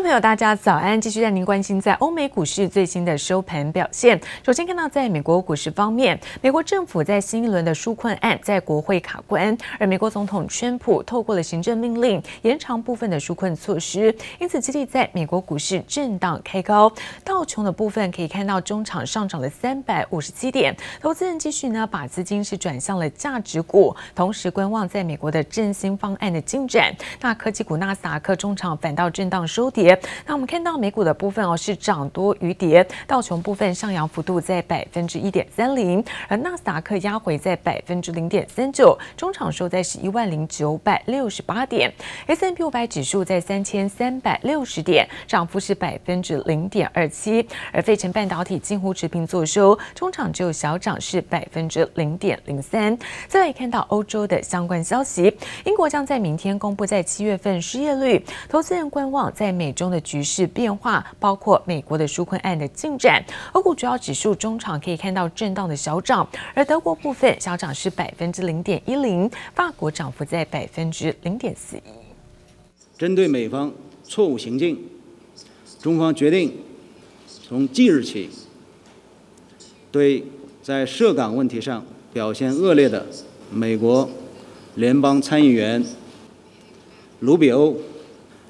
朋友，大家早安！继续带您关心在欧美股市最新的收盘表现。首先看到，在美国股市方面，美国政府在新一轮的纾困案在国会卡关，而美国总统川普透过了行政命令延长部分的纾困措施，因此激励在美国股市震荡开高。道琼的部分可以看到，中场上涨了三百五十七点，投资人继续呢把资金是转向了价值股，同时观望在美国的振兴方案的进展。那科技股纳斯达克中场反倒震荡收跌。那我们看到美股的部分哦，是涨多于跌，道琼部分上扬幅度在百分之一点三零，而纳斯达克压回在百分之零点三九，中场收在十一万零九百六十八点，S&P 五百指数在三千三百六十点，涨幅是百分之零点二七，而费城半导体近乎持平作收，中场只有小涨是百分之零点零三。再来看到欧洲的相关消息，英国将在明天公布在七月份失业率，投资人观望在美中的局势变化，包括美国的纾困案的进展。欧股主要指数中场可以看到震荡的小涨，而德国部分小涨是百分之零点一零，法国涨幅在百分之零点四一。针对美方错误行径，中方决定从即日起，对在涉港问题上表现恶劣的美国联邦参议员卢比欧、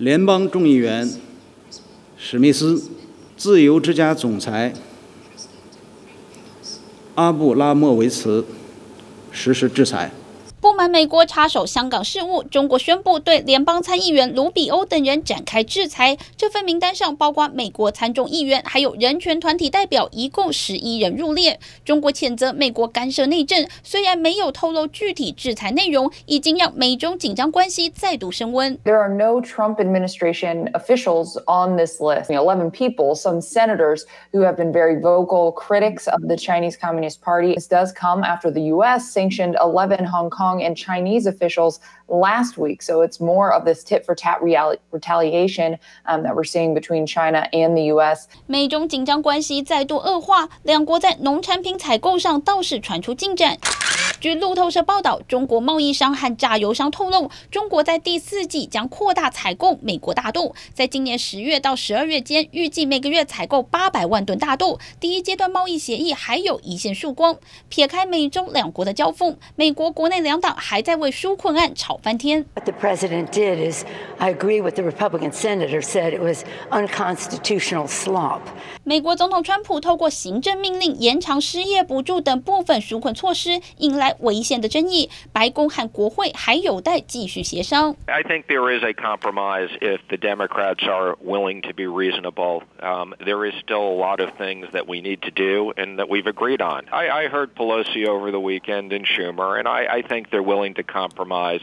联邦众议员。史密斯，自由之家总裁阿布拉莫维茨实施制裁。不满美国插手香港事务，中国宣布对联邦参议员卢比欧等人展开制裁。这份名单上包括美国参众议员，还有人权团体代表，一共十一人入列。中国谴责美国干涉内政，虽然没有透露具体制裁内容，已经让美中紧张关系再度升温。There are no Trump administration officials on this list. Eleven people, some senators who have been very vocal critics of the Chinese Communist Party. This does come after the U.S. sanctioned eleven Hong Kong and Chinese officials last week. So it's more of this tit for tat retaliation um, that we're seeing between China and the U.S. 美中紧张关系再度恶化，两国在农产品采购上倒是传出进展。据路透社报道，中国贸易商和榨油商透露，中国在第四季将扩大采购美国大豆，在今年十月到十二月间，预计每个月采购八百万吨大豆。第一阶段贸易协议还有一线曙光。撇开美中两国的交锋，美国国内两党还在为纾困案吵翻天。What the president did is, I agree with the Republican senator said it was unconstitutional slop. 美国总统川普透过行政命令延长失业补助等部分纾困措施，引来违宪的争议，白宫和国会还有待继续协商。I think there is a compromise if the Democrats are willing to be reasonable. Um, there is still a lot of things that we need to do and that we've agreed on. I, I heard Pelosi over the weekend and Schumer, and I, I think they're willing to compromise.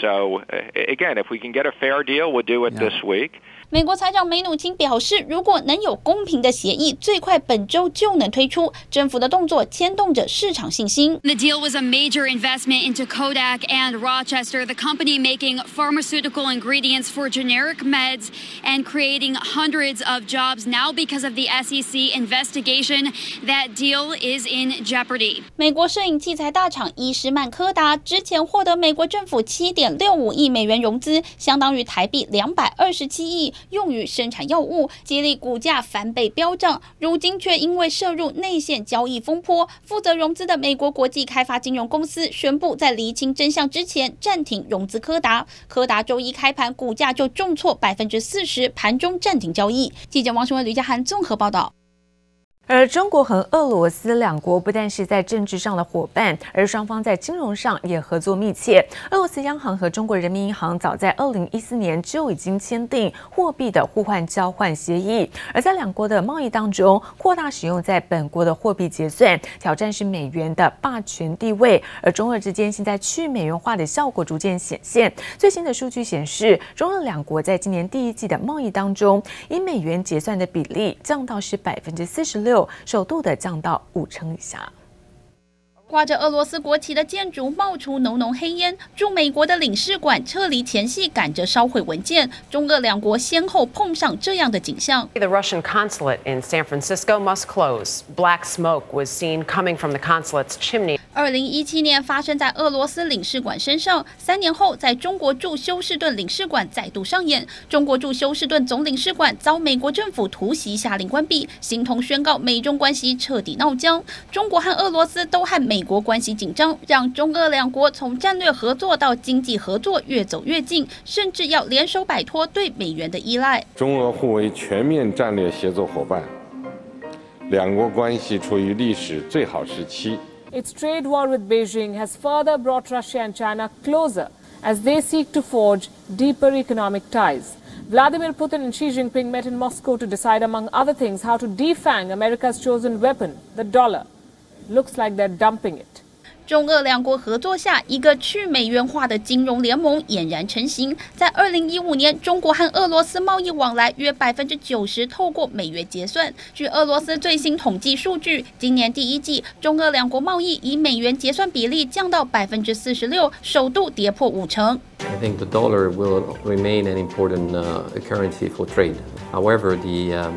So uh, again, if we can get a fair deal, we'll do it this week. 美国财长梅努钦表示，如果能有公平的协议，最快本周就能推出。政府的动作牵动着市场信心。The deal was a major investment into Kodak and Rochester, the company making pharmaceutical ingredients for generic meds and creating hundreds of jobs. Now, because of the SEC investigation, that deal is in jeopardy. 美国摄影器材大厂伊诗曼柯达之前获得美国政府七点六五亿美元融资，相当于台币两百二十七亿。 用于生产药物，激励股价翻倍飙涨。如今却因为涉入内线交易风波，负责融资的美国国际开发金融公司宣布，在厘清真相之前暂停融资柯达。柯达周一开盘股价就重挫百分之四十，盘中暂停交易。记者王雄文、吕家涵综合报道。而中国和俄罗斯两国不但是在政治上的伙伴，而双方在金融上也合作密切。俄罗斯央行和中国人民银行早在二零一四年就已经签订货币的互换交换协议，而在两国的贸易当中扩大使用在本国的货币结算，挑战是美元的霸权地位。而中俄之间现在去美元化的效果逐渐显现。最新的数据显示，中俄两国在今年第一季的贸易当中，以美元结算的比例降到是百分之四十六。首度的降到五成以下。挂着俄罗斯国旗的建筑冒出浓浓黑烟，驻美国的领事馆撤离前夕赶着烧毁文件，中俄两国先后碰上这样的景象。The Russian consulate in San Francisco must close. Black smoke was seen coming from the consulate's chimney. 二零一七年发生在俄罗斯领事馆身上，三年后在中国驻休斯顿领事馆再度上演。中国驻休斯顿总领事馆遭美国政府突袭下令关闭，形同宣告美中关系彻底闹僵。中国和俄罗斯都和美国关系紧张，让中俄两国从战略合作到经济合作越走越近，甚至要联手摆脱对美元的依赖。中俄互为全面战略协作伙伴，两国关系处于历史最好时期。Its trade war with Beijing has further brought Russia and China closer as they seek to forge deeper economic ties. Vladimir Putin and Xi Jinping met in Moscow to decide, among other things, how to defang America's chosen weapon, the dollar. Looks like they're dumping it. 中俄两国合作下，一个去美元化的金融联盟俨然成型。在二零一五年，中国和俄罗斯贸易往来约百分之九十透过美元结算。据俄罗斯最新统计数据，今年第一季中俄两国贸易以美元结算比例降到百分之四十六，首度跌破五成。I think the dollar will remain an important currency for trade. However, the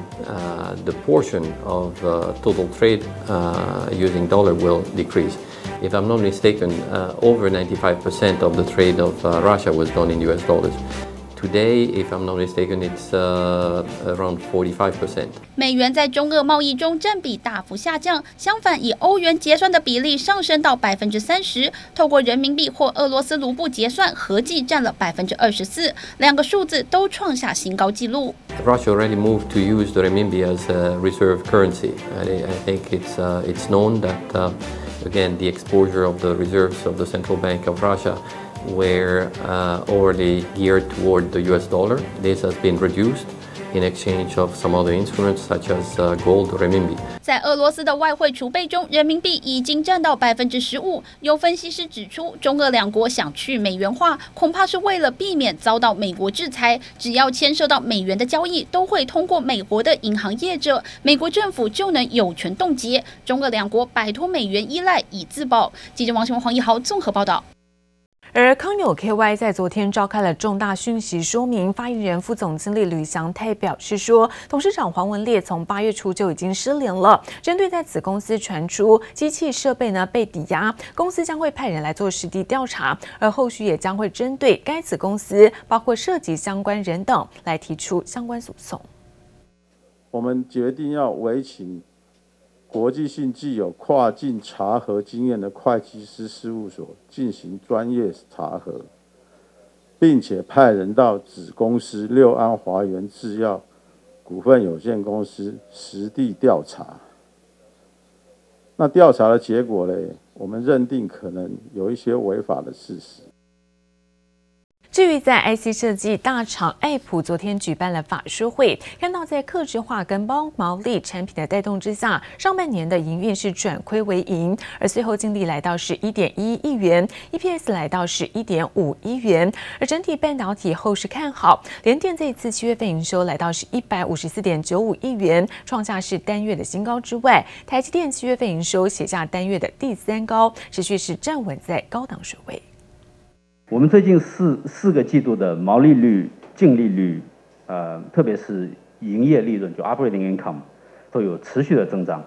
the portion of total trade using dollar will decrease. If I'm not mistaken, over 95% of the trade of Russia was done in US dollars. Today, if I'm not mistaken, it's around 45%. 美元在中俄贸易中占比大幅下降，相反，以欧元结算的比例上升到百分之三十，透过人民币或俄罗斯卢布结算，合计占了百分之二十四，两个数字都创下新高纪录。Russia already moved to use the renminbi as a reserve currency. I think it's it's known that again the exposure of the reserves of the central bank of Russia were uh, already geared toward the US dollar. This has been reduced in exchange of some other instruments such as gold or renminbi. 在俄罗斯的外汇储备中，人民币已经占到百分之十五。有分析师指出，中俄两国想去美元化，恐怕是为了避免遭到美国制裁。只要牵涉到美元的交易，都会通过美国的银行业者，美国政府就能有权冻结。中俄两国摆脱美元依赖，以自保。记者王新文、黄一豪综合报道。而康纽 KY 在昨天召开了重大讯息说明，发言人副总经理吕祥泰表示说，董事长黄文烈从八月初就已经失联了。针对在此公司传出机器设备呢被抵押，公司将会派人来做实地调查，而后续也将会针对该子公司，包括涉及相关人等，来提出相关诉讼。我们决定要委请。国际性具有跨境查核经验的会计师事务所进行专业查核，并且派人到子公司六安华源制药股份有限公司实地调查。那调查的结果呢？我们认定可能有一些违法的事实。至于在 IC 设计大厂爱普昨天举办了法说会，看到在客制化跟高毛利产品的带动之下，上半年的营运是转亏为盈，而最后净利来到是一点一亿元，EPS 来到是一点五亿元，而整体半导体后市看好，联电这一次七月份营收来到是一百五十四点九五亿元，创下是单月的新高之外，台积电七月份营收写下单月的第三高，持续是站稳在高档水位。我们最近四四个季度的毛利率、净利率，呃，特别是营业利润，就 operating income，都有持续的增长，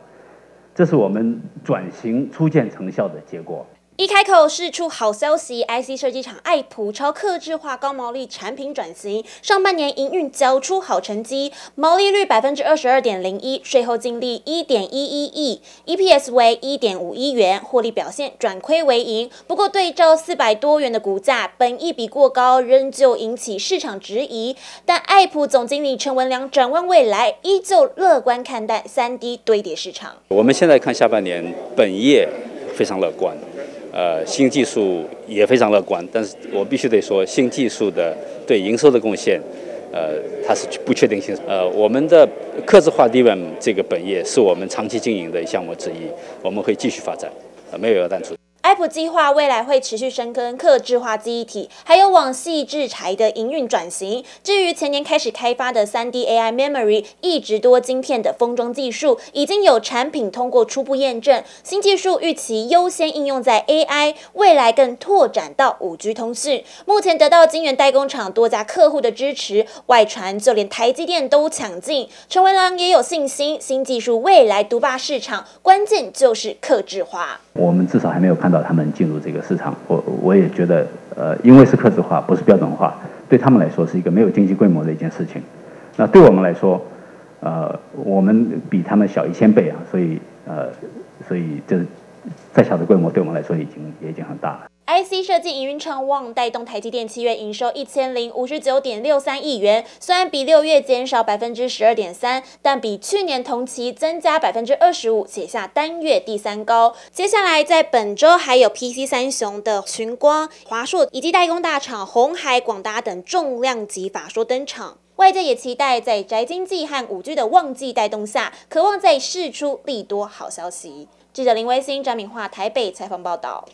这是我们转型初见成效的结果。一开口是出好消息，IC 设计厂爱普超客制化高毛利产品转型，上半年营运交出好成绩，毛利率百分之二十二点零一，税后净利一点一一亿，EPS 为一点五一元，获利表现转亏为盈。不过对照四百多元的股价，本益比过高，仍旧引起市场质疑。但爱普总经理陈文良展望未来，依旧乐观看待三 D 堆叠市场。我们现在看下半年，本业非常乐观。呃，新技术也非常乐观，但是我必须得说，新技术的对营收的贡献，呃，它是不确定性。呃，我们的客制化 DRAM 这个本业是我们长期经营的项目之一，我们会继续发展，呃，没有要淡出。爱普计划未来会持续深耕客制化记忆体，还有往细制材的营运转型。至于前年开始开发的 3D AI Memory 一直多晶片的封装技术，已经有产品通过初步验证。新技术预期优先应用在 AI，未来更拓展到 5G 通讯。目前得到晶圆代工厂多家客户的支持，外传就连台积电都抢进。陈文郎也有信心，新技术未来独霸市场，关键就是客制化。我们至少还没有看到他们进入这个市场。我我也觉得，呃，因为是客制化，不是标准化，对他们来说是一个没有经济规模的一件事情。那对我们来说，呃，我们比他们小一千倍啊，所以呃，所以这再小的规模对我们来说已经也已经很大了。IC 设计营运畅旺，带动台积电七月营收一千零五十九点六三亿元，虽然比六月减少百分之十二点三，但比去年同期增加百分之二十五，写下单月第三高。接下来在本周还有 PC 三雄的群光、华硕以及代工大厂红海、广达等重量级法说登场，外界也期待在宅经济和五 G 的旺季带动下，渴望再释出利多好消息。记者林威星、张敏化台北采访报道。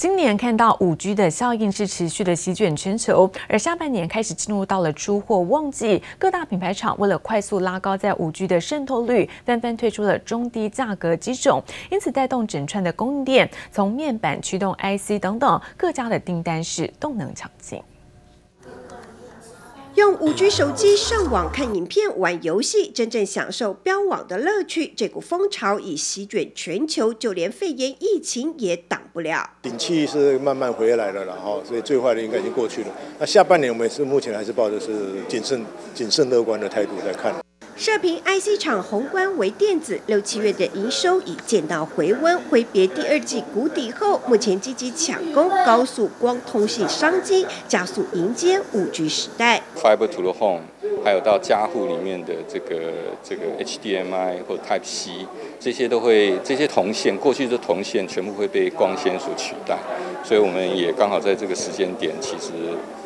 今年看到五 G 的效应是持续的席卷全球，而下半年开始进入到了出货旺季，各大品牌厂为了快速拉高在五 G 的渗透率，纷纷推出了中低价格机种，因此带动整串的供应链，从面板驱动 IC 等等各家的订单是动能强劲。用五 G 手机上网、看影片、玩游戏，真正享受标网的乐趣。这股风潮已席卷全球，就连肺炎疫情也挡不了。景气是慢慢回来了，然后所以最坏的应该已经过去了。那下半年我们是目前还是抱着是谨慎、谨慎乐观的态度在看。射频 IC 厂宏观为电子六七月的营收已见到回温，挥别第二季谷底后，目前积极抢攻高速光通信商机，加速迎接五 G 时代。Fiber to the home，还有到家户里面的这个这个 HDMI 或 Type C，这些都会这些铜线，过去的铜线全部会被光纤所取代，所以我们也刚好在这个时间点，其实。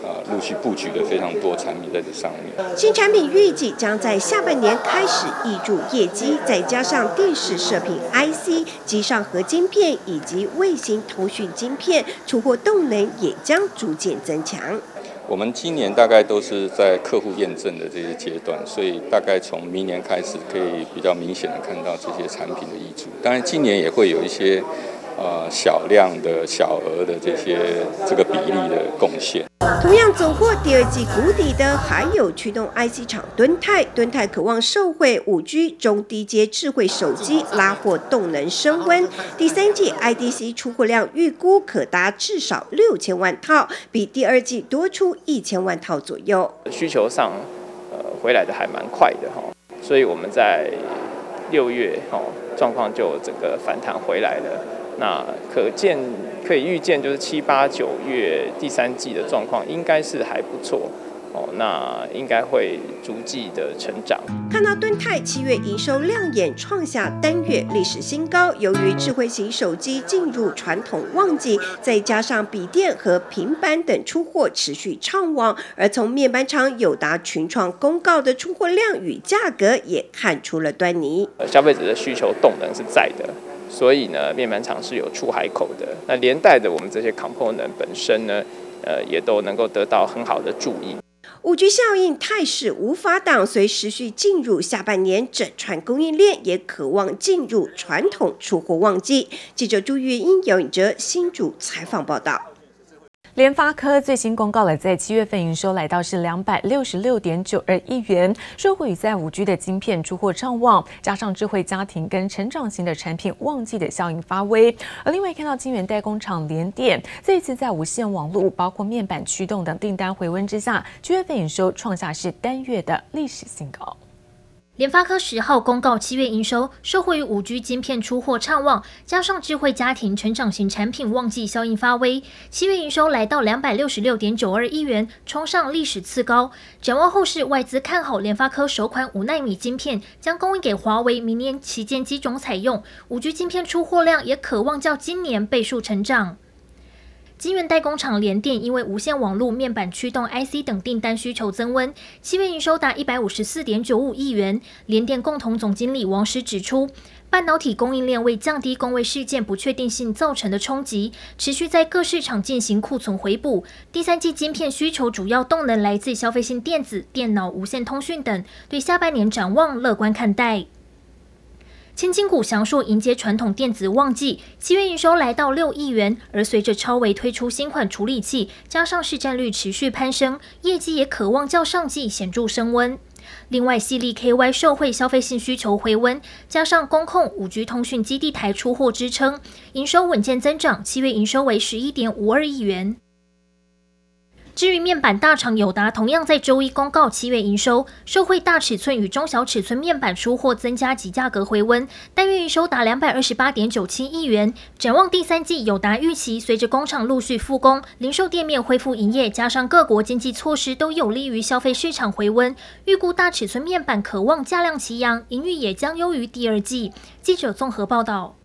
啊，陆续布局了非常多产品在这上面。新产品预计将在下半年年开始挹注业绩，再加上电视射频 IC、机上盒晶片以及卫星通讯晶片，出货动能也将逐渐增强。我们今年大概都是在客户验证的这些阶段，所以大概从明年开始可以比较明显的看到这些产品的挹注。当然，今年也会有一些。呃，小量的小额的这些这个比例的贡献。同样走过第二季谷底的，还有驱动 IC 厂敦泰。敦泰渴望受惠 5G 中低阶智慧手机拉货动能升温，第三季 IDC 出货量预估可达至少六千万套，比第二季多出一千万套左右。需求上，呃，回来的还蛮快的哈，所以我们在六月哈状况就整个反弹回来了。那可见可以预见，就是七八九月第三季的状况应该是还不错哦。那应该会逐季的成长。看到敦泰七月营收亮眼，创下单月历史新高。由于智慧型手机进入传统旺季，再加上笔电和平板等出货持续畅旺，而从面板厂友达、群创公告的出货量与价格也看出了端倪。消费者的需求动能是在的。所以呢，面板厂是有出海口的，那连带的我们这些 component 本身呢，呃，也都能够得到很好的注意。五 G 效应态势无法挡，随持续进入下半年，整串供应链也渴望进入传统出货旺季。记者朱月英、姚颖哲新主采访报道。联发科最新公告了，在七月份营收来到是两百六十六点九二亿元，受惠于在五 G 的晶片出货畅旺，加上智慧家庭跟成长型的产品旺季的效应发威。而另外看到晶圆代工厂联电，这一次在无线网络、包括面板驱动等订单回温之下，七月份营收创下是单月的历史新高。联发科十号公告，七月营收受惠于五 G 晶片出货畅旺，加上智慧家庭成长型产品旺季效应发威，七月营收来到两百六十六点九二亿元，冲上历史次高。展望后市，外资看好联发科首款五奈米晶片将供应给华为，明年旗舰机种采用，五 G 晶片出货量也可望较今年倍数成长。晶圆代工厂联电因为无线网络面板驱动 IC 等订单需求增温，七月营收达一百五十四点九五亿元。联电共同总经理王石指出，半导体供应链为降低工位事件不确定性造成的冲击，持续在各市场进行库存回补。第三季晶片需求主要动能来自消费性电子、电脑、无线通讯等，对下半年展望乐观看待。千金股祥硕迎接传统电子旺季，七月营收来到六亿元，而随着超微推出新款处理器，加上市占率持续攀升，业绩也可望较上季显著升温。另外，矽力 KY 受惠消费性需求回温，加上工控五 G 通讯基地台出货支撑，营收稳健增长，七月营收为十一点五二亿元。至于面板大厂友达，同样在周一公告七月营收，受惠大尺寸与中小尺寸面板出货增加及价格回温，单月营收达两百二十八点九七亿元。展望第三季，友达预期随着工厂陆续复工，零售店面恢复营业，加上各国经济措施都有利于消费市场回温，预估大尺寸面板可望价量齐扬，盈余也将优于第二季。记者综合报道。